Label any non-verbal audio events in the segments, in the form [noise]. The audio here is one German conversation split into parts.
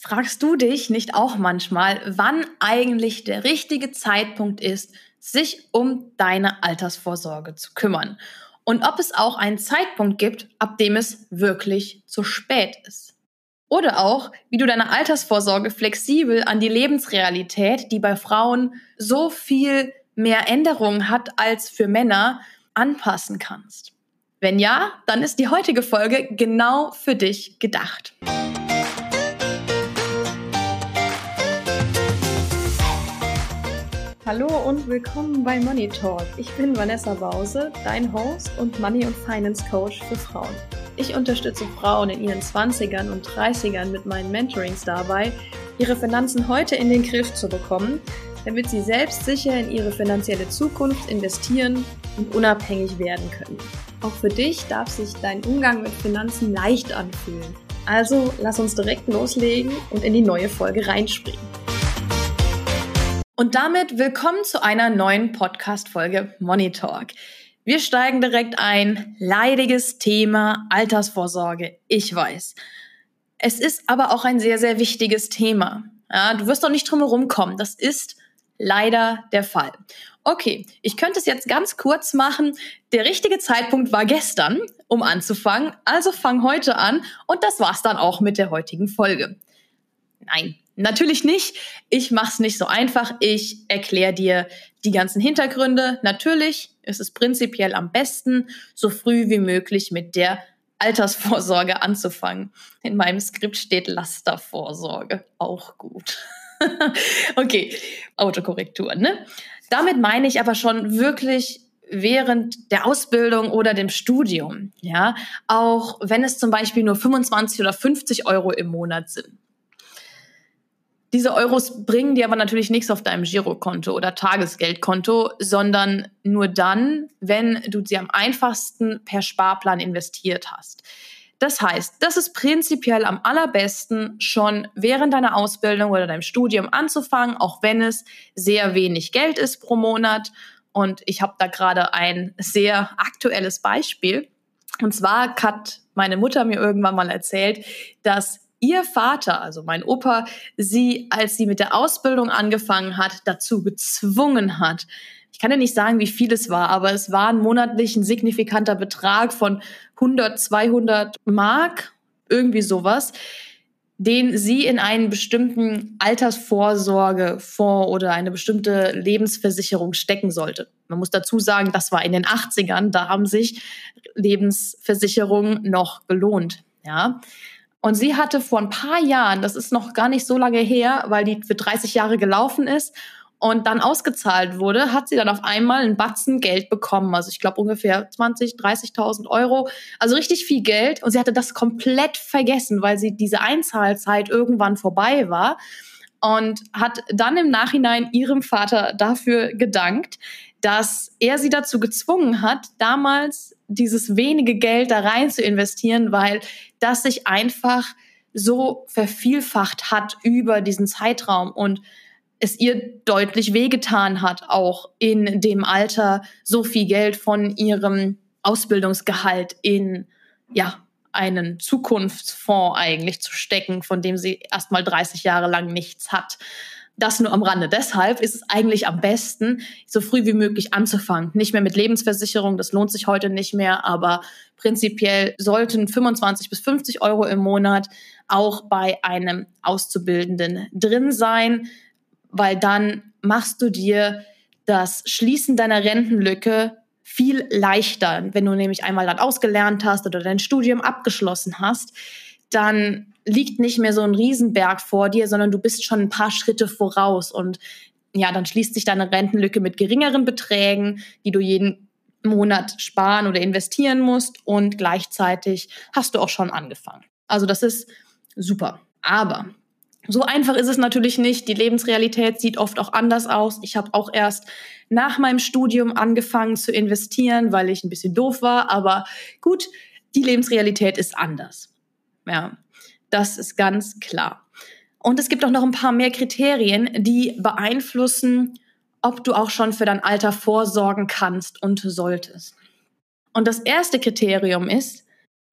Fragst du dich nicht auch manchmal, wann eigentlich der richtige Zeitpunkt ist, sich um deine Altersvorsorge zu kümmern? Und ob es auch einen Zeitpunkt gibt, ab dem es wirklich zu spät ist? Oder auch, wie du deine Altersvorsorge flexibel an die Lebensrealität, die bei Frauen so viel mehr Änderungen hat als für Männer, anpassen kannst. Wenn ja, dann ist die heutige Folge genau für dich gedacht. Hallo und willkommen bei Money Talk. Ich bin Vanessa Bause, dein Host und Money- und Finance Coach für Frauen. Ich unterstütze Frauen in ihren 20ern und 30ern mit meinen Mentorings dabei, ihre Finanzen heute in den Griff zu bekommen, damit sie selbstsicher in ihre finanzielle Zukunft investieren und unabhängig werden können. Auch für dich darf sich dein Umgang mit Finanzen leicht anfühlen. Also lass uns direkt loslegen und in die neue Folge reinspringen. Und damit willkommen zu einer neuen Podcast-Folge Money Talk. Wir steigen direkt ein. Leidiges Thema Altersvorsorge. Ich weiß. Es ist aber auch ein sehr, sehr wichtiges Thema. Ja, du wirst doch nicht drum herum kommen. Das ist leider der Fall. Okay, ich könnte es jetzt ganz kurz machen. Der richtige Zeitpunkt war gestern, um anzufangen. Also fang heute an und das war's dann auch mit der heutigen Folge. Nein, Natürlich nicht. Ich mache es nicht so einfach. Ich erkläre dir die ganzen Hintergründe. Natürlich ist es prinzipiell am besten, so früh wie möglich mit der Altersvorsorge anzufangen. In meinem Skript steht Lastervorsorge. Auch gut. [laughs] okay, Autokorrektur, ne? Damit meine ich aber schon wirklich während der Ausbildung oder dem Studium, ja, auch wenn es zum Beispiel nur 25 oder 50 Euro im Monat sind. Diese Euros bringen dir aber natürlich nichts auf deinem Girokonto oder Tagesgeldkonto, sondern nur dann, wenn du sie am einfachsten per Sparplan investiert hast. Das heißt, das ist prinzipiell am allerbesten schon während deiner Ausbildung oder deinem Studium anzufangen, auch wenn es sehr wenig Geld ist pro Monat. Und ich habe da gerade ein sehr aktuelles Beispiel. Und zwar hat meine Mutter mir irgendwann mal erzählt, dass ihr Vater, also mein Opa, sie, als sie mit der Ausbildung angefangen hat, dazu gezwungen hat. Ich kann ja nicht sagen, wie viel es war, aber es war ein monatlich ein signifikanter Betrag von 100, 200 Mark, irgendwie sowas, den sie in einen bestimmten Altersvorsorgefonds oder eine bestimmte Lebensversicherung stecken sollte. Man muss dazu sagen, das war in den 80ern, da haben sich Lebensversicherungen noch gelohnt, ja. Und sie hatte vor ein paar Jahren, das ist noch gar nicht so lange her, weil die für 30 Jahre gelaufen ist und dann ausgezahlt wurde, hat sie dann auf einmal einen Batzen Geld bekommen. Also ich glaube ungefähr 20, 30.000 Euro. Also richtig viel Geld. Und sie hatte das komplett vergessen, weil sie diese Einzahlzeit irgendwann vorbei war. Und hat dann im Nachhinein ihrem Vater dafür gedankt, dass er sie dazu gezwungen hat, damals dieses wenige Geld da rein zu investieren, weil das sich einfach so vervielfacht hat über diesen Zeitraum und es ihr deutlich wehgetan hat, auch in dem Alter so viel Geld von ihrem Ausbildungsgehalt in, ja, einen Zukunftsfonds eigentlich zu stecken, von dem sie erstmal 30 Jahre lang nichts hat. Das nur am Rande. Deshalb ist es eigentlich am besten, so früh wie möglich anzufangen. Nicht mehr mit Lebensversicherung, das lohnt sich heute nicht mehr, aber prinzipiell sollten 25 bis 50 Euro im Monat auch bei einem Auszubildenden drin sein, weil dann machst du dir das Schließen deiner Rentenlücke viel leichter. Wenn du nämlich einmal dann ausgelernt hast oder dein Studium abgeschlossen hast, dann liegt nicht mehr so ein Riesenberg vor dir, sondern du bist schon ein paar Schritte voraus und ja, dann schließt sich deine Rentenlücke mit geringeren Beträgen, die du jeden Monat sparen oder investieren musst und gleichzeitig hast du auch schon angefangen. Also das ist super. Aber so einfach ist es natürlich nicht. Die Lebensrealität sieht oft auch anders aus. Ich habe auch erst nach meinem Studium angefangen zu investieren, weil ich ein bisschen doof war. Aber gut, die Lebensrealität ist anders. Ja. Das ist ganz klar. Und es gibt auch noch ein paar mehr Kriterien, die beeinflussen, ob du auch schon für dein Alter vorsorgen kannst und solltest. Und das erste Kriterium ist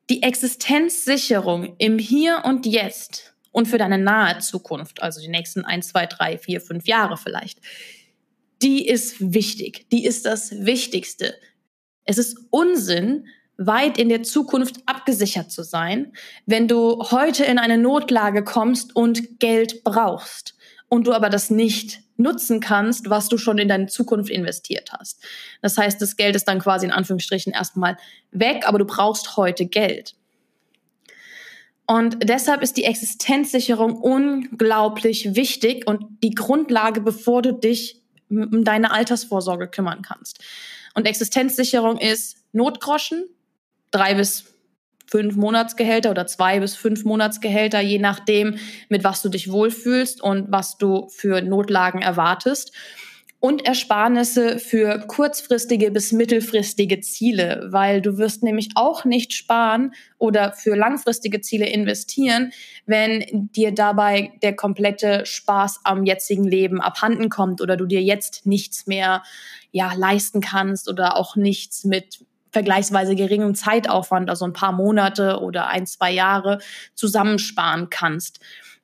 die Existenzsicherung im Hier und Jetzt und für deine nahe Zukunft, also die nächsten ein, zwei, drei, vier, fünf Jahre vielleicht, die ist wichtig. Die ist das Wichtigste. Es ist Unsinn, weit in der Zukunft abgesichert zu sein, wenn du heute in eine Notlage kommst und Geld brauchst und du aber das nicht nutzen kannst, was du schon in deine Zukunft investiert hast. Das heißt, das Geld ist dann quasi in Anführungsstrichen erstmal weg, aber du brauchst heute Geld. Und deshalb ist die Existenzsicherung unglaublich wichtig und die Grundlage, bevor du dich um deine Altersvorsorge kümmern kannst. Und Existenzsicherung ist Notgroschen, drei bis fünf Monatsgehälter oder zwei bis fünf Monatsgehälter, je nachdem, mit was du dich wohlfühlst und was du für Notlagen erwartest. Und Ersparnisse für kurzfristige bis mittelfristige Ziele, weil du wirst nämlich auch nicht sparen oder für langfristige Ziele investieren, wenn dir dabei der komplette Spaß am jetzigen Leben abhanden kommt oder du dir jetzt nichts mehr ja leisten kannst oder auch nichts mit vergleichsweise geringem Zeitaufwand, also ein paar Monate oder ein, zwei Jahre zusammensparen kannst,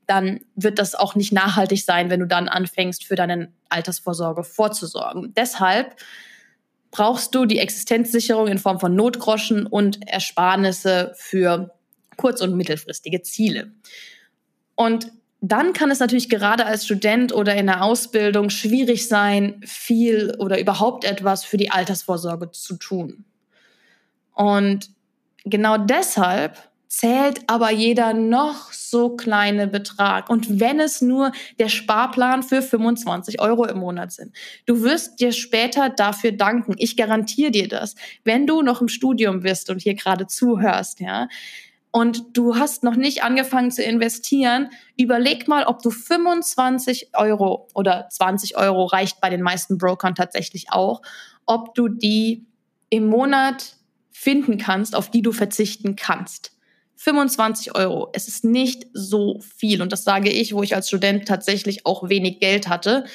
dann wird das auch nicht nachhaltig sein, wenn du dann anfängst, für deine Altersvorsorge vorzusorgen. Deshalb brauchst du die Existenzsicherung in Form von Notgroschen und Ersparnisse für kurz- und mittelfristige Ziele. Und dann kann es natürlich gerade als Student oder in der Ausbildung schwierig sein, viel oder überhaupt etwas für die Altersvorsorge zu tun. Und genau deshalb zählt aber jeder noch so kleine Betrag. Und wenn es nur der Sparplan für 25 Euro im Monat sind. Du wirst dir später dafür danken. Ich garantiere dir das. Wenn du noch im Studium bist und hier gerade zuhörst, ja, und du hast noch nicht angefangen zu investieren, überleg mal, ob du 25 Euro oder 20 Euro reicht bei den meisten Brokern tatsächlich auch, ob du die im Monat finden kannst, auf die du verzichten kannst. 25 Euro. Es ist nicht so viel. Und das sage ich, wo ich als Student tatsächlich auch wenig Geld hatte.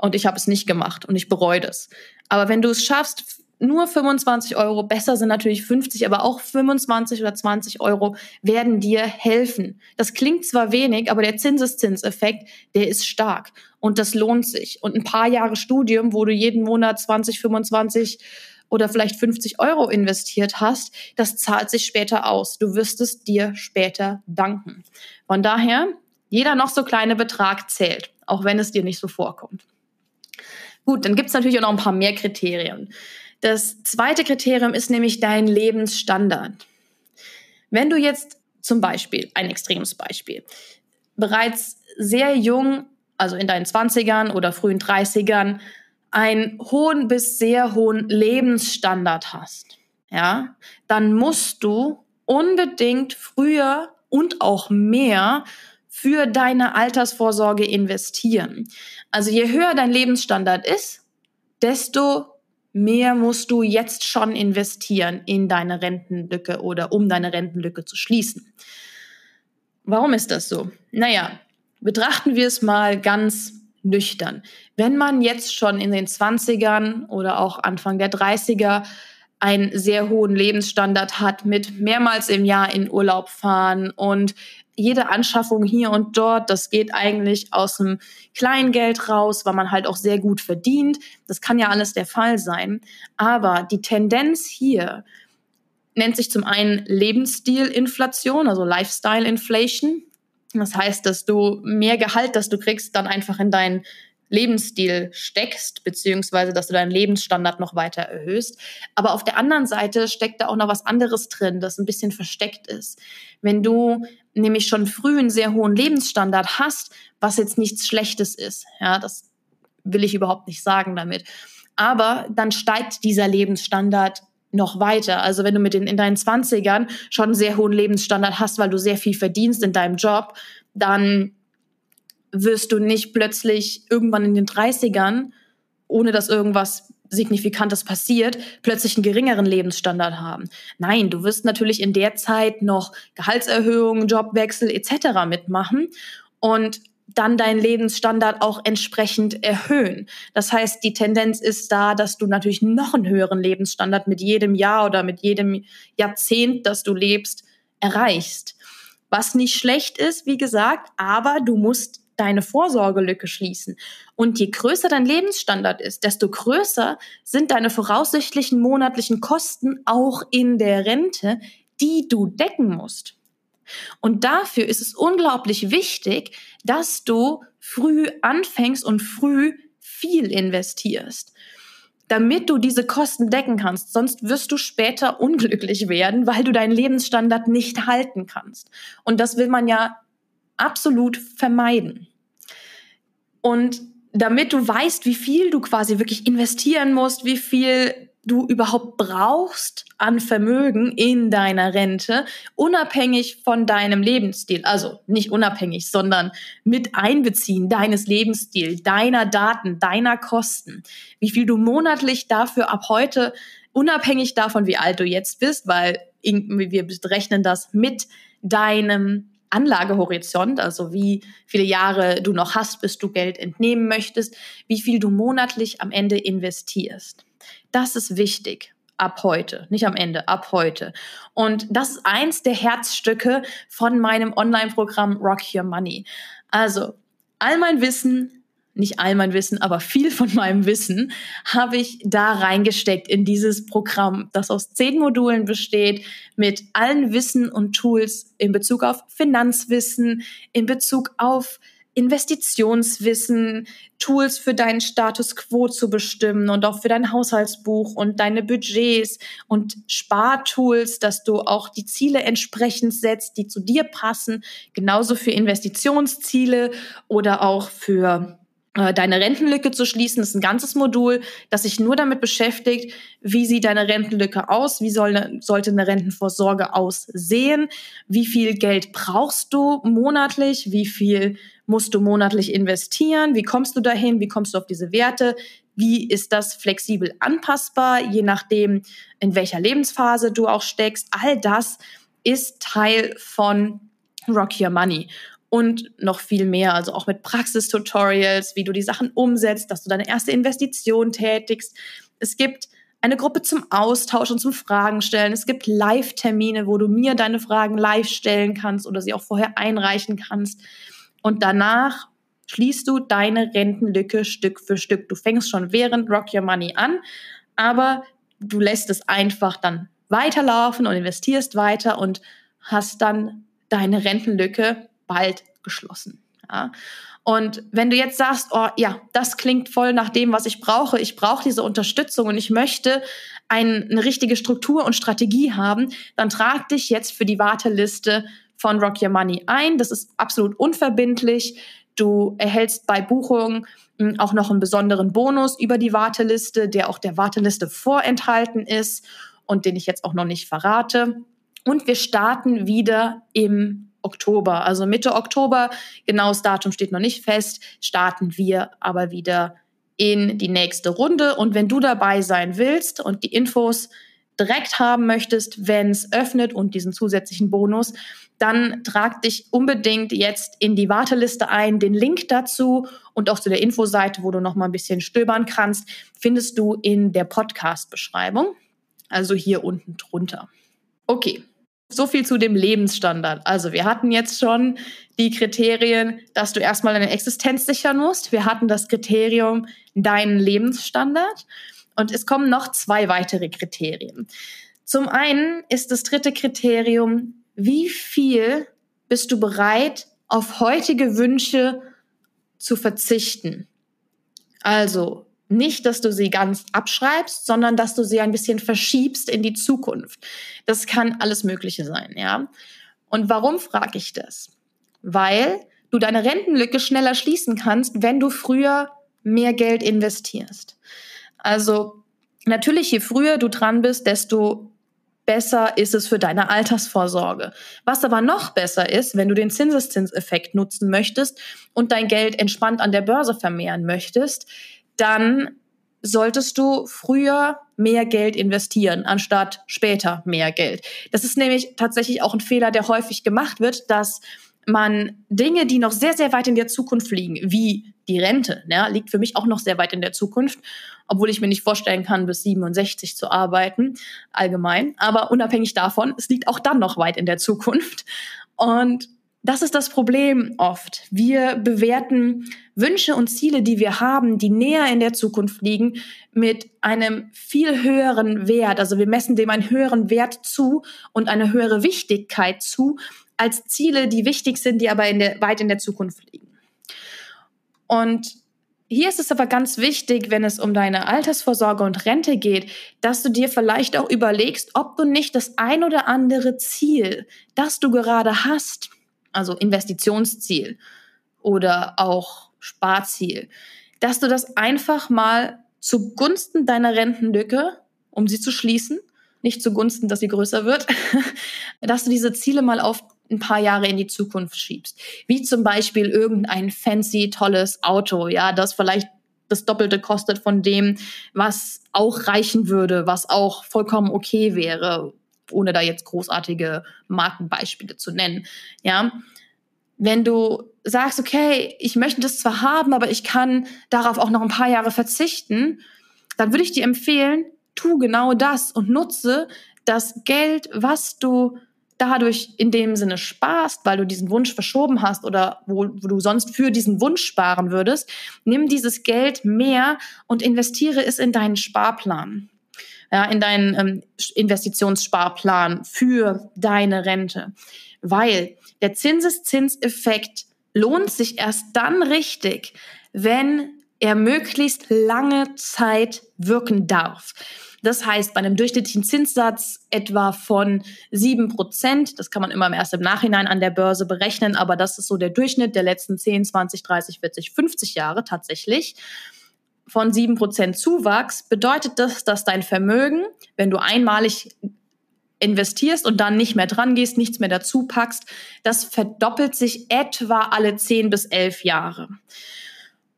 Und ich habe es nicht gemacht und ich bereue das. Aber wenn du es schaffst, nur 25 Euro, besser sind natürlich 50, aber auch 25 oder 20 Euro werden dir helfen. Das klingt zwar wenig, aber der Zinseszinseffekt, der ist stark und das lohnt sich. Und ein paar Jahre Studium, wo du jeden Monat 20, 25 oder vielleicht 50 Euro investiert hast, das zahlt sich später aus. Du wirst es dir später danken. Von daher, jeder noch so kleine Betrag zählt, auch wenn es dir nicht so vorkommt. Gut, dann gibt es natürlich auch noch ein paar mehr Kriterien. Das zweite Kriterium ist nämlich dein Lebensstandard. Wenn du jetzt zum Beispiel, ein extremes Beispiel, bereits sehr jung, also in deinen 20ern oder frühen 30ern, einen hohen bis sehr hohen Lebensstandard hast, ja, dann musst du unbedingt früher und auch mehr für deine Altersvorsorge investieren. Also je höher dein Lebensstandard ist, desto mehr musst du jetzt schon investieren in deine Rentenlücke oder um deine Rentenlücke zu schließen. Warum ist das so? Naja, betrachten wir es mal ganz nüchtern. Wenn man jetzt schon in den 20ern oder auch Anfang der 30er einen sehr hohen Lebensstandard hat mit mehrmals im Jahr in Urlaub fahren und jede Anschaffung hier und dort, das geht eigentlich aus dem Kleingeld raus, weil man halt auch sehr gut verdient. Das kann ja alles der Fall sein. Aber die Tendenz hier nennt sich zum einen Lebensstilinflation, also Lifestyle Inflation. Das heißt, dass du mehr Gehalt, das du kriegst, dann einfach in deinen Lebensstil steckst, beziehungsweise dass du deinen Lebensstandard noch weiter erhöhst. Aber auf der anderen Seite steckt da auch noch was anderes drin, das ein bisschen versteckt ist. Wenn du nämlich schon früh einen sehr hohen Lebensstandard hast, was jetzt nichts Schlechtes ist, ja, das will ich überhaupt nicht sagen damit. Aber dann steigt dieser Lebensstandard noch weiter. Also wenn du mit den in deinen Zwanzigern schon einen sehr hohen Lebensstandard hast, weil du sehr viel verdienst in deinem Job, dann wirst du nicht plötzlich irgendwann in den 30ern, ohne dass irgendwas Signifikantes passiert, plötzlich einen geringeren Lebensstandard haben. Nein, du wirst natürlich in der Zeit noch Gehaltserhöhungen, Jobwechsel etc. mitmachen und dann deinen Lebensstandard auch entsprechend erhöhen. Das heißt, die Tendenz ist da, dass du natürlich noch einen höheren Lebensstandard mit jedem Jahr oder mit jedem Jahrzehnt, das du lebst, erreichst. Was nicht schlecht ist, wie gesagt, aber du musst deine Vorsorgelücke schließen. Und je größer dein Lebensstandard ist, desto größer sind deine voraussichtlichen monatlichen Kosten auch in der Rente, die du decken musst. Und dafür ist es unglaublich wichtig, dass du früh anfängst und früh viel investierst, damit du diese Kosten decken kannst. Sonst wirst du später unglücklich werden, weil du deinen Lebensstandard nicht halten kannst. Und das will man ja absolut vermeiden. Und damit du weißt, wie viel du quasi wirklich investieren musst, wie viel du überhaupt brauchst an Vermögen in deiner Rente, unabhängig von deinem Lebensstil. Also nicht unabhängig, sondern mit Einbeziehen deines Lebensstils, deiner Daten, deiner Kosten. Wie viel du monatlich dafür ab heute, unabhängig davon, wie alt du jetzt bist, weil wir berechnen das mit deinem Anlagehorizont, also wie viele Jahre du noch hast, bis du Geld entnehmen möchtest, wie viel du monatlich am Ende investierst. Das ist wichtig ab heute, nicht am Ende, ab heute. Und das ist eins der Herzstücke von meinem Online-Programm Rock Your Money. Also all mein Wissen, nicht all mein Wissen, aber viel von meinem Wissen habe ich da reingesteckt in dieses Programm, das aus zehn Modulen besteht, mit allen Wissen und Tools in Bezug auf Finanzwissen, in Bezug auf Investitionswissen, Tools für deinen Status quo zu bestimmen und auch für dein Haushaltsbuch und deine Budgets und Spartools, dass du auch die Ziele entsprechend setzt, die zu dir passen, genauso für Investitionsziele oder auch für deine Rentenlücke zu schließen. Ist ein ganzes Modul, das sich nur damit beschäftigt, wie sieht deine Rentenlücke aus, wie soll eine, sollte eine Rentenvorsorge aussehen, wie viel Geld brauchst du monatlich, wie viel musst du monatlich investieren, wie kommst du dahin, wie kommst du auf diese Werte, wie ist das flexibel anpassbar, je nachdem, in welcher Lebensphase du auch steckst. All das ist Teil von Rock Your Money und noch viel mehr, also auch mit Praxistutorials, wie du die Sachen umsetzt, dass du deine erste Investition tätigst. Es gibt eine Gruppe zum Austausch und zum Fragen stellen. Es gibt Live-Termine, wo du mir deine Fragen live stellen kannst oder sie auch vorher einreichen kannst. Und danach schließt du deine Rentenlücke Stück für Stück. Du fängst schon während Rock Your Money an, aber du lässt es einfach dann weiterlaufen und investierst weiter und hast dann deine Rentenlücke bald geschlossen. Ja. Und wenn du jetzt sagst, oh ja, das klingt voll nach dem, was ich brauche, ich brauche diese Unterstützung und ich möchte ein, eine richtige Struktur und Strategie haben, dann trag dich jetzt für die Warteliste von Rock Your Money ein. Das ist absolut unverbindlich. Du erhältst bei Buchung hm, auch noch einen besonderen Bonus über die Warteliste, der auch der Warteliste vorenthalten ist und den ich jetzt auch noch nicht verrate. Und wir starten wieder im Oktober, also Mitte Oktober, genaues Datum steht noch nicht fest, starten wir aber wieder in die nächste Runde. Und wenn du dabei sein willst und die Infos direkt haben möchtest, wenn es öffnet und diesen zusätzlichen Bonus, dann trag dich unbedingt jetzt in die Warteliste ein. Den Link dazu und auch zu der Infoseite, wo du noch mal ein bisschen stöbern kannst, findest du in der Podcast-Beschreibung. Also hier unten drunter. Okay, so viel zu dem Lebensstandard. Also wir hatten jetzt schon die Kriterien, dass du erstmal deine Existenz sichern musst. Wir hatten das Kriterium deinen Lebensstandard. Und es kommen noch zwei weitere Kriterien. Zum einen ist das dritte Kriterium, wie viel bist du bereit, auf heutige Wünsche zu verzichten? Also, nicht, dass du sie ganz abschreibst, sondern dass du sie ein bisschen verschiebst in die Zukunft. Das kann alles Mögliche sein, ja. Und warum frage ich das? Weil du deine Rentenlücke schneller schließen kannst, wenn du früher mehr Geld investierst. Also natürlich, je früher du dran bist, desto besser ist es für deine Altersvorsorge. Was aber noch besser ist, wenn du den Zinseszinseffekt nutzen möchtest und dein Geld entspannt an der Börse vermehren möchtest, dann solltest du früher mehr Geld investieren, anstatt später mehr Geld. Das ist nämlich tatsächlich auch ein Fehler, der häufig gemacht wird, dass man Dinge, die noch sehr, sehr weit in der Zukunft liegen, wie die Rente, ja, liegt für mich auch noch sehr weit in der Zukunft, obwohl ich mir nicht vorstellen kann, bis 67 zu arbeiten, allgemein. Aber unabhängig davon, es liegt auch dann noch weit in der Zukunft. Und das ist das Problem oft. Wir bewerten Wünsche und Ziele, die wir haben, die näher in der Zukunft liegen, mit einem viel höheren Wert. Also wir messen dem einen höheren Wert zu und eine höhere Wichtigkeit zu, als Ziele, die wichtig sind, die aber in der, weit in der Zukunft liegen. Und hier ist es aber ganz wichtig, wenn es um deine Altersvorsorge und Rente geht, dass du dir vielleicht auch überlegst, ob du nicht das ein oder andere Ziel, das du gerade hast, also Investitionsziel oder auch Sparziel, dass du das einfach mal zugunsten deiner Rentenlücke, um sie zu schließen, nicht zugunsten, dass sie größer wird, [laughs] dass du diese Ziele mal auf ein paar Jahre in die Zukunft schiebst. Wie zum Beispiel irgendein fancy, tolles Auto, ja, das vielleicht das Doppelte kostet von dem, was auch reichen würde, was auch vollkommen okay wäre, ohne da jetzt großartige Markenbeispiele zu nennen. Ja, wenn du sagst, okay, ich möchte das zwar haben, aber ich kann darauf auch noch ein paar Jahre verzichten, dann würde ich dir empfehlen, tu genau das und nutze das Geld, was du dadurch in dem Sinne sparst, weil du diesen Wunsch verschoben hast oder wo, wo, du sonst für diesen Wunsch sparen würdest, nimm dieses Geld mehr und investiere es in deinen Sparplan. Ja, in deinen ähm, Investitionssparplan für deine Rente. Weil der Zinseszinseffekt lohnt sich erst dann richtig, wenn er möglichst lange Zeit wirken darf. Das heißt, bei einem durchschnittlichen Zinssatz etwa von sieben Prozent, das kann man immer erst im Nachhinein an der Börse berechnen, aber das ist so der Durchschnitt der letzten 10, 20, 30, 40, 50 Jahre tatsächlich von sieben Prozent Zuwachs, bedeutet das, dass dein Vermögen, wenn du einmalig investierst und dann nicht mehr dran gehst, nichts mehr dazu packst, das verdoppelt sich etwa alle zehn bis elf Jahre.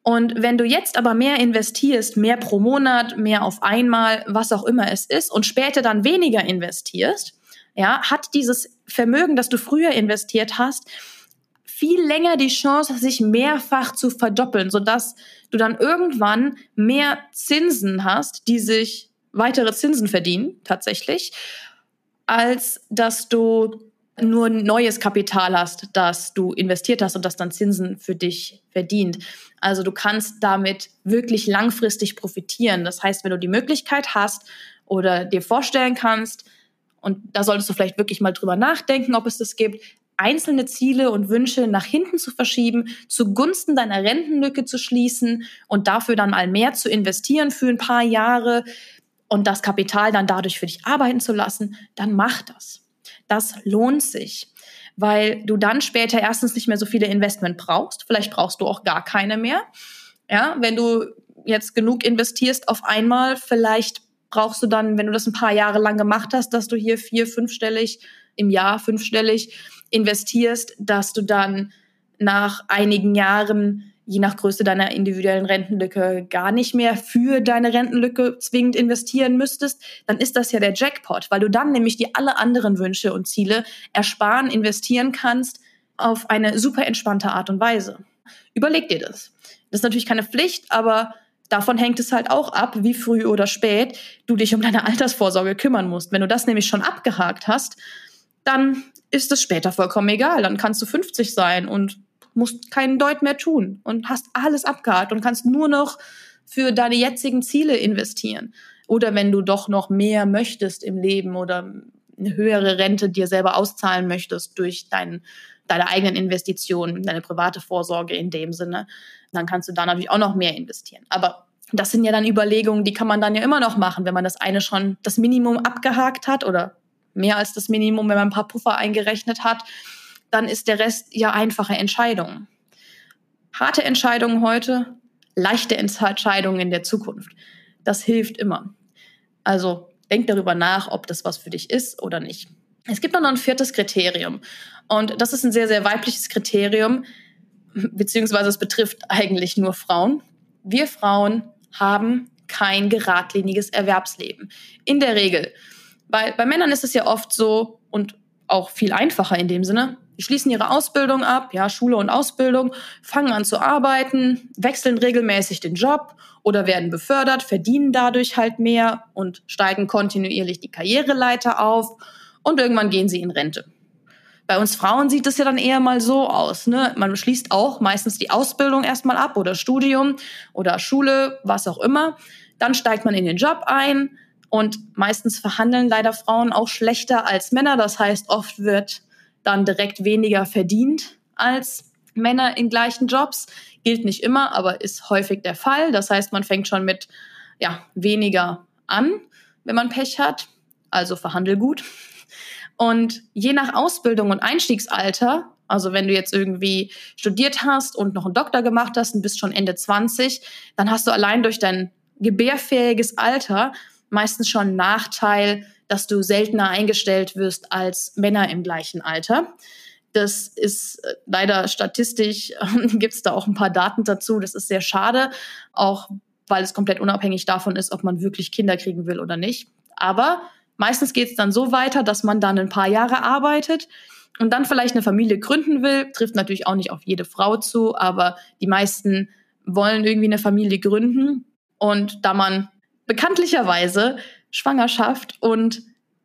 Und wenn du jetzt aber mehr investierst, mehr pro Monat, mehr auf einmal, was auch immer es ist, und später dann weniger investierst, ja, hat dieses Vermögen, das du früher investiert hast, viel länger die Chance, sich mehrfach zu verdoppeln, sodass du dann irgendwann mehr Zinsen hast, die sich weitere Zinsen verdienen, tatsächlich, als dass du nur neues Kapital hast, das du investiert hast und das dann Zinsen für dich verdient. Also du kannst damit wirklich langfristig profitieren. Das heißt, wenn du die Möglichkeit hast oder dir vorstellen kannst, und da solltest du vielleicht wirklich mal drüber nachdenken, ob es das gibt, einzelne Ziele und Wünsche nach hinten zu verschieben, zugunsten deiner Rentenlücke zu schließen und dafür dann mal mehr zu investieren für ein paar Jahre und das Kapital dann dadurch für dich arbeiten zu lassen, dann mach das das lohnt sich, weil du dann später erstens nicht mehr so viele Investment brauchst. Vielleicht brauchst du auch gar keine mehr. Ja, wenn du jetzt genug investierst auf einmal, vielleicht brauchst du dann, wenn du das ein paar Jahre lang gemacht hast, dass du hier vier, fünfstellig im Jahr, fünfstellig investierst, dass du dann nach einigen Jahren je nach Größe deiner individuellen Rentenlücke gar nicht mehr für deine Rentenlücke zwingend investieren müsstest, dann ist das ja der Jackpot, weil du dann nämlich die alle anderen Wünsche und Ziele ersparen, investieren kannst auf eine super entspannte Art und Weise. Überleg dir das. Das ist natürlich keine Pflicht, aber davon hängt es halt auch ab, wie früh oder spät du dich um deine Altersvorsorge kümmern musst. Wenn du das nämlich schon abgehakt hast, dann ist es später vollkommen egal. Dann kannst du 50 sein und musst keinen Deut mehr tun und hast alles abgehakt und kannst nur noch für deine jetzigen Ziele investieren. Oder wenn du doch noch mehr möchtest im Leben oder eine höhere Rente dir selber auszahlen möchtest durch dein, deine eigenen Investitionen, deine private Vorsorge in dem Sinne, dann kannst du da natürlich auch noch mehr investieren. Aber das sind ja dann Überlegungen, die kann man dann ja immer noch machen, wenn man das eine schon das Minimum abgehakt hat oder mehr als das Minimum, wenn man ein paar Puffer eingerechnet hat dann ist der Rest ja einfache Entscheidungen. Harte Entscheidungen heute, leichte Entscheidungen in der Zukunft. Das hilft immer. Also denk darüber nach, ob das was für dich ist oder nicht. Es gibt noch ein viertes Kriterium. Und das ist ein sehr, sehr weibliches Kriterium, beziehungsweise es betrifft eigentlich nur Frauen. Wir Frauen haben kein geradliniges Erwerbsleben. In der Regel. Bei, bei Männern ist es ja oft so und auch viel einfacher in dem Sinne. Die schließen ihre Ausbildung ab, ja, Schule und Ausbildung, fangen an zu arbeiten, wechseln regelmäßig den Job oder werden befördert, verdienen dadurch halt mehr und steigen kontinuierlich die Karriereleiter auf und irgendwann gehen sie in Rente. Bei uns Frauen sieht es ja dann eher mal so aus. Ne? Man schließt auch meistens die Ausbildung erstmal ab oder Studium oder Schule, was auch immer. Dann steigt man in den Job ein und meistens verhandeln leider Frauen auch schlechter als Männer. Das heißt, oft wird dann direkt weniger verdient als Männer in gleichen Jobs. Gilt nicht immer, aber ist häufig der Fall. Das heißt, man fängt schon mit ja, weniger an, wenn man Pech hat. Also verhandel gut. Und je nach Ausbildung und Einstiegsalter, also wenn du jetzt irgendwie studiert hast und noch einen Doktor gemacht hast und bist schon Ende 20, dann hast du allein durch dein gebärfähiges Alter meistens schon einen Nachteil, dass du seltener eingestellt wirst als Männer im gleichen Alter. Das ist äh, leider statistisch, [laughs] gibt es da auch ein paar Daten dazu. Das ist sehr schade, auch weil es komplett unabhängig davon ist, ob man wirklich Kinder kriegen will oder nicht. Aber Meistens geht es dann so weiter, dass man dann ein paar Jahre arbeitet und dann vielleicht eine Familie gründen will. Trifft natürlich auch nicht auf jede Frau zu, aber die meisten wollen irgendwie eine Familie gründen. Und da man bekanntlicherweise Schwangerschaft und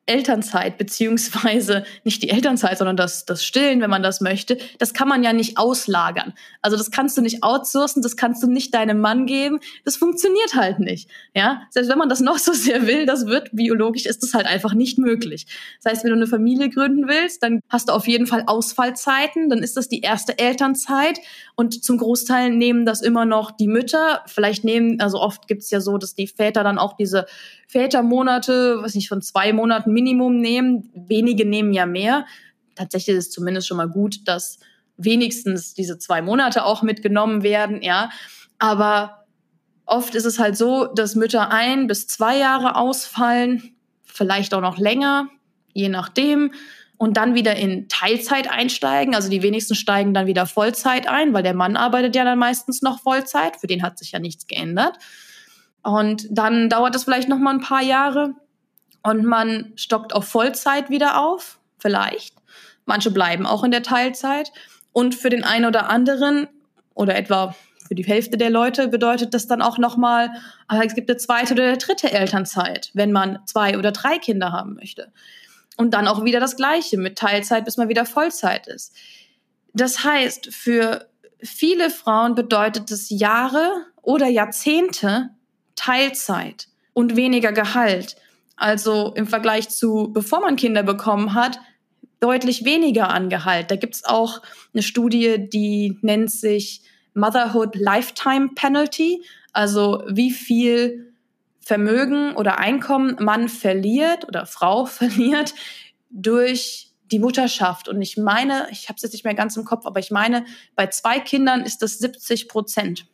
Elternzeit, beziehungsweise nicht die Elternzeit, sondern das, das Stillen, wenn man das möchte, das kann man ja nicht auslagern. Also das kannst du nicht outsourcen, das kannst du nicht deinem Mann geben. Das funktioniert halt nicht. Ja, selbst wenn man das noch so sehr will, das wird biologisch, ist das halt einfach nicht möglich. Das heißt, wenn du eine Familie gründen willst, dann hast du auf jeden Fall Ausfallzeiten, dann ist das die erste Elternzeit und zum Großteil nehmen das immer noch die Mütter. Vielleicht nehmen, also oft gibt es ja so, dass die Väter dann auch diese Vätermonate, was nicht, von zwei Monaten Minimum nehmen. Wenige nehmen ja mehr. Tatsächlich ist es zumindest schon mal gut, dass wenigstens diese zwei Monate auch mitgenommen werden, ja. Aber oft ist es halt so, dass Mütter ein bis zwei Jahre ausfallen, vielleicht auch noch länger, je nachdem und dann wieder in Teilzeit einsteigen. Also die wenigsten steigen dann wieder Vollzeit ein, weil der Mann arbeitet ja dann meistens noch Vollzeit. Für den hat sich ja nichts geändert. Und dann dauert es vielleicht noch mal ein paar Jahre und man stockt auf Vollzeit wieder auf, vielleicht. Manche bleiben auch in der Teilzeit. Und für den einen oder anderen oder etwa für die Hälfte der Leute bedeutet das dann auch nochmal, ah, es gibt eine zweite oder eine dritte Elternzeit, wenn man zwei oder drei Kinder haben möchte. Und dann auch wieder das Gleiche mit Teilzeit, bis man wieder Vollzeit ist. Das heißt, für viele Frauen bedeutet es Jahre oder Jahrzehnte, Teilzeit und weniger Gehalt. Also im Vergleich zu, bevor man Kinder bekommen hat, deutlich weniger an Gehalt. Da gibt's auch eine Studie, die nennt sich Motherhood Lifetime Penalty, also wie viel Vermögen oder Einkommen man verliert oder Frau [laughs] verliert durch die Mutterschaft. Und ich meine, ich habe es jetzt nicht mehr ganz im Kopf, aber ich meine, bei zwei Kindern ist das 70 Prozent.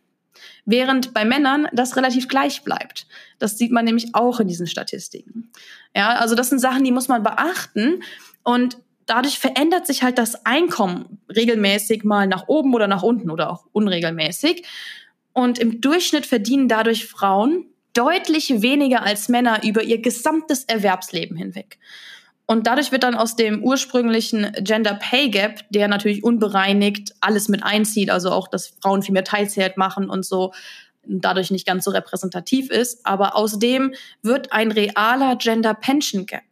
Während bei Männern das relativ gleich bleibt. Das sieht man nämlich auch in diesen Statistiken. Ja, also das sind Sachen, die muss man beachten. Und dadurch verändert sich halt das Einkommen regelmäßig mal nach oben oder nach unten oder auch unregelmäßig. Und im Durchschnitt verdienen dadurch Frauen deutlich weniger als Männer über ihr gesamtes Erwerbsleben hinweg. Und dadurch wird dann aus dem ursprünglichen Gender Pay Gap, der natürlich unbereinigt alles mit einzieht, also auch, dass Frauen viel mehr Teilzeit machen und so, dadurch nicht ganz so repräsentativ ist, aber aus dem wird ein realer Gender Pension Gap.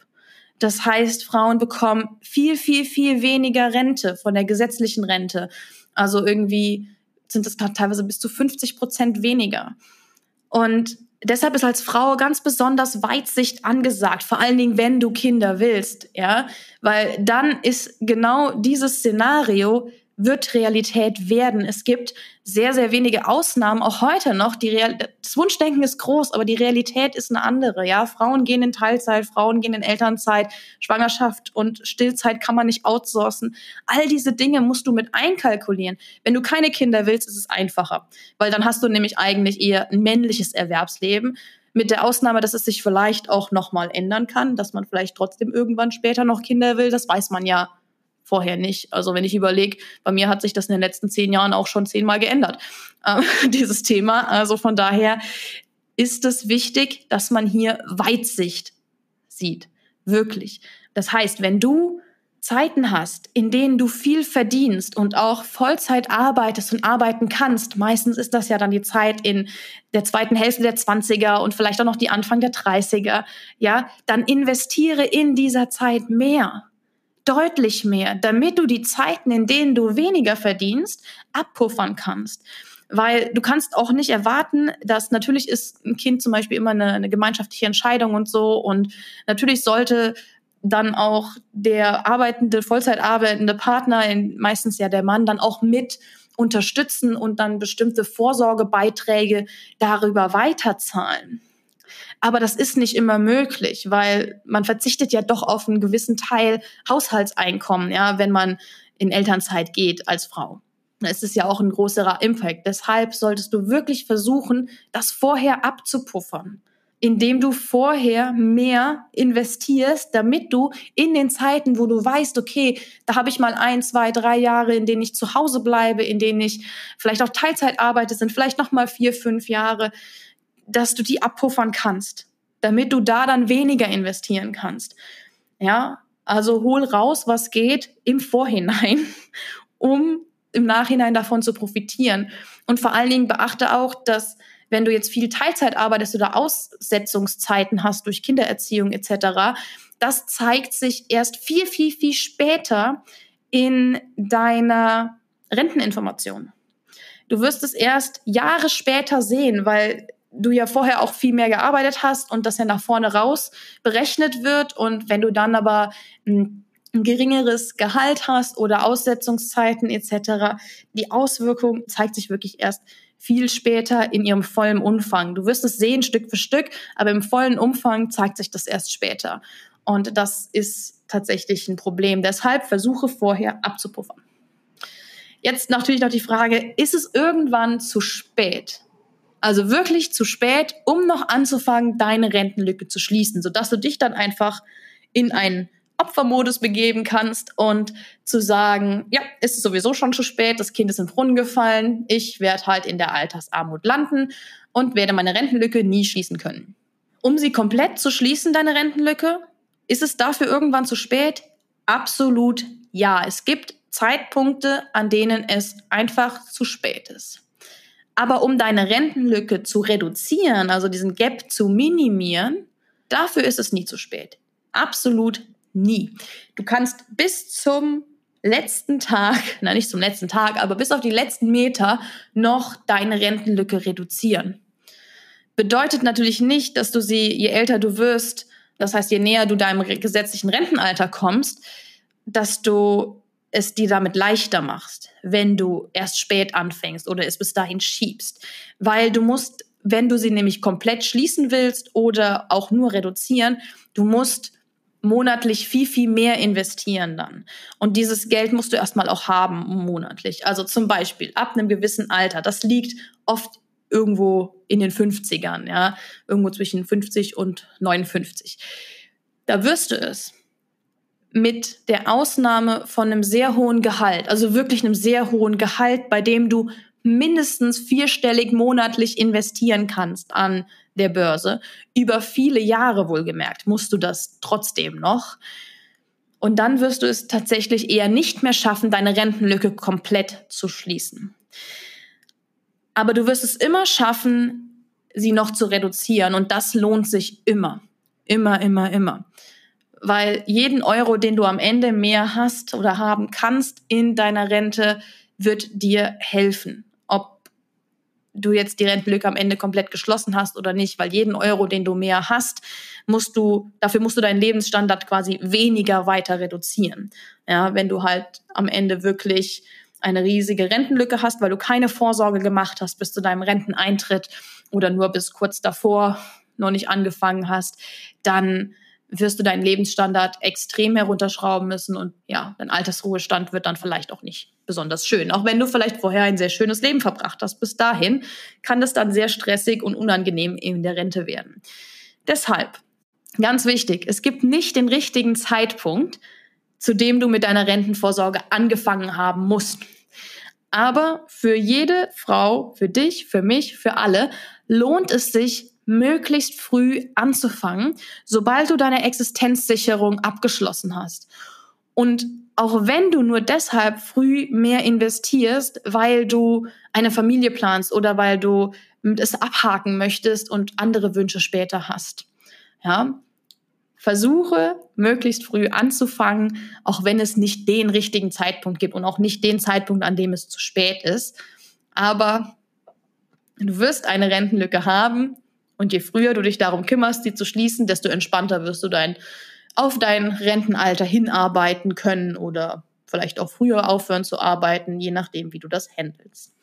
Das heißt, Frauen bekommen viel, viel, viel weniger Rente von der gesetzlichen Rente. Also irgendwie sind es teilweise bis zu 50 Prozent weniger. Und deshalb ist als Frau ganz besonders Weitsicht angesagt, vor allen Dingen, wenn du Kinder willst, ja, weil dann ist genau dieses Szenario wird Realität werden. Es gibt sehr, sehr wenige Ausnahmen, auch heute noch. Die Real das Wunschdenken ist groß, aber die Realität ist eine andere. Ja, Frauen gehen in Teilzeit, Frauen gehen in Elternzeit, Schwangerschaft und Stillzeit kann man nicht outsourcen. All diese Dinge musst du mit einkalkulieren. Wenn du keine Kinder willst, ist es einfacher, weil dann hast du nämlich eigentlich eher ein männliches Erwerbsleben. Mit der Ausnahme, dass es sich vielleicht auch nochmal ändern kann, dass man vielleicht trotzdem irgendwann später noch Kinder will. Das weiß man ja vorher nicht. Also wenn ich überlege, bei mir hat sich das in den letzten zehn Jahren auch schon zehnmal geändert, äh, [laughs] dieses Thema. Also von daher ist es wichtig, dass man hier Weitsicht sieht. Wirklich. Das heißt, wenn du Zeiten hast, in denen du viel verdienst und auch Vollzeit arbeitest und arbeiten kannst, meistens ist das ja dann die Zeit in der zweiten Hälfte der 20er und vielleicht auch noch die Anfang der 30er, ja, dann investiere in dieser Zeit mehr deutlich mehr, damit du die Zeiten, in denen du weniger verdienst, abpuffern kannst. Weil du kannst auch nicht erwarten, dass natürlich ist ein Kind zum Beispiel immer eine, eine gemeinschaftliche Entscheidung und so. Und natürlich sollte dann auch der arbeitende, Vollzeit arbeitende Partner, meistens ja der Mann, dann auch mit unterstützen und dann bestimmte Vorsorgebeiträge darüber weiterzahlen. Aber das ist nicht immer möglich, weil man verzichtet ja doch auf einen gewissen Teil Haushaltseinkommen, ja, wenn man in Elternzeit geht als Frau. Es ist ja auch ein größerer Impact. Deshalb solltest du wirklich versuchen, das vorher abzupuffern, indem du vorher mehr investierst, damit du in den Zeiten, wo du weißt, okay, da habe ich mal ein, zwei, drei Jahre, in denen ich zu Hause bleibe, in denen ich vielleicht auch Teilzeit arbeite, sind vielleicht noch mal vier, fünf Jahre, dass du die abpuffern kannst, damit du da dann weniger investieren kannst. Ja, also hol raus, was geht im Vorhinein, [laughs] um im Nachhinein davon zu profitieren. Und vor allen Dingen beachte auch, dass wenn du jetzt viel Teilzeit arbeitest oder Aussetzungszeiten hast durch Kindererziehung etc., das zeigt sich erst viel, viel, viel später in deiner Renteninformation. Du wirst es erst Jahre später sehen, weil du ja vorher auch viel mehr gearbeitet hast und das ja nach vorne raus berechnet wird. Und wenn du dann aber ein, ein geringeres Gehalt hast oder Aussetzungszeiten etc., die Auswirkung zeigt sich wirklich erst viel später in ihrem vollen Umfang. Du wirst es sehen Stück für Stück, aber im vollen Umfang zeigt sich das erst später. Und das ist tatsächlich ein Problem. Deshalb versuche vorher abzupuffern. Jetzt natürlich noch die Frage, ist es irgendwann zu spät? Also wirklich zu spät, um noch anzufangen, deine Rentenlücke zu schließen, sodass du dich dann einfach in einen Opfermodus begeben kannst und zu sagen, ja, ist es sowieso schon zu spät, das Kind ist den Brunnen gefallen, ich werde halt in der Altersarmut landen und werde meine Rentenlücke nie schließen können. Um sie komplett zu schließen, deine Rentenlücke, ist es dafür irgendwann zu spät? Absolut ja. Es gibt Zeitpunkte, an denen es einfach zu spät ist. Aber um deine Rentenlücke zu reduzieren, also diesen Gap zu minimieren, dafür ist es nie zu spät. Absolut nie. Du kannst bis zum letzten Tag, [laughs] na nicht zum letzten Tag, aber bis auf die letzten Meter noch deine Rentenlücke reduzieren. Bedeutet natürlich nicht, dass du sie, je älter du wirst, das heißt, je näher du deinem gesetzlichen Rentenalter kommst, dass du es dir damit leichter machst, wenn du erst spät anfängst oder es bis dahin schiebst. Weil du musst, wenn du sie nämlich komplett schließen willst oder auch nur reduzieren, du musst monatlich viel, viel mehr investieren dann. Und dieses Geld musst du erstmal auch haben monatlich. Also zum Beispiel ab einem gewissen Alter. Das liegt oft irgendwo in den 50ern, ja, irgendwo zwischen 50 und 59. Da wirst du es mit der Ausnahme von einem sehr hohen Gehalt, also wirklich einem sehr hohen Gehalt, bei dem du mindestens vierstellig monatlich investieren kannst an der Börse, über viele Jahre wohlgemerkt, musst du das trotzdem noch. Und dann wirst du es tatsächlich eher nicht mehr schaffen, deine Rentenlücke komplett zu schließen. Aber du wirst es immer schaffen, sie noch zu reduzieren. Und das lohnt sich immer. Immer, immer, immer weil jeden Euro, den du am Ende mehr hast oder haben kannst in deiner Rente, wird dir helfen. Ob du jetzt die Rentenlücke am Ende komplett geschlossen hast oder nicht, weil jeden Euro, den du mehr hast, musst du, dafür musst du deinen Lebensstandard quasi weniger weiter reduzieren. Ja, wenn du halt am Ende wirklich eine riesige Rentenlücke hast, weil du keine Vorsorge gemacht hast bis zu deinem Renteneintritt oder nur bis kurz davor noch nicht angefangen hast, dann wirst du deinen Lebensstandard extrem herunterschrauben müssen und ja, dein Altersruhestand wird dann vielleicht auch nicht besonders schön. Auch wenn du vielleicht vorher ein sehr schönes Leben verbracht hast. Bis dahin kann das dann sehr stressig und unangenehm in der Rente werden. Deshalb, ganz wichtig, es gibt nicht den richtigen Zeitpunkt, zu dem du mit deiner Rentenvorsorge angefangen haben musst. Aber für jede Frau, für dich, für mich, für alle lohnt es sich, möglichst früh anzufangen, sobald du deine Existenzsicherung abgeschlossen hast. Und auch wenn du nur deshalb früh mehr investierst, weil du eine Familie planst oder weil du es abhaken möchtest und andere Wünsche später hast. Ja? versuche möglichst früh anzufangen, auch wenn es nicht den richtigen Zeitpunkt gibt und auch nicht den Zeitpunkt, an dem es zu spät ist. Aber du wirst eine Rentenlücke haben und je früher du dich darum kümmerst, sie zu schließen, desto entspannter wirst du dein, auf dein Rentenalter hinarbeiten können oder vielleicht auch früher aufhören zu arbeiten, je nachdem, wie du das handelst.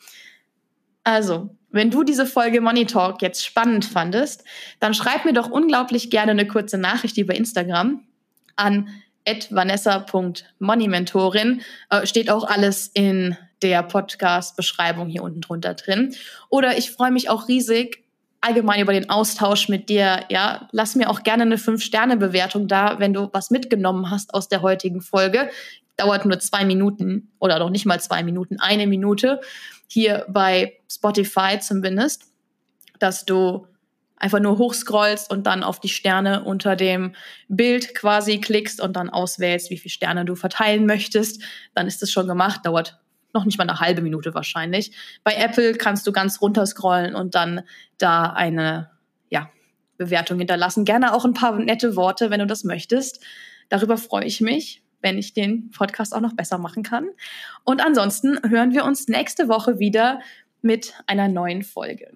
Also, wenn du diese Folge Money Talk jetzt spannend fandest, dann schreib mir doch unglaublich gerne eine kurze Nachricht über Instagram an vanessa.moneymentorin. Äh, steht auch alles in der Podcast-Beschreibung hier unten drunter drin. Oder ich freue mich auch riesig allgemein über den Austausch mit dir. Ja, lass mir auch gerne eine 5-Sterne-Bewertung da, wenn du was mitgenommen hast aus der heutigen Folge. Dauert nur zwei Minuten oder noch nicht mal zwei Minuten, eine Minute hier bei Spotify zumindest, dass du einfach nur hochscrollst und dann auf die Sterne unter dem Bild quasi klickst und dann auswählst, wie viele Sterne du verteilen möchtest. Dann ist es schon gemacht, dauert noch nicht mal eine halbe Minute wahrscheinlich. Bei Apple kannst du ganz runter scrollen und dann da eine ja, Bewertung hinterlassen. Gerne auch ein paar nette Worte, wenn du das möchtest. Darüber freue ich mich wenn ich den Podcast auch noch besser machen kann. Und ansonsten hören wir uns nächste Woche wieder mit einer neuen Folge.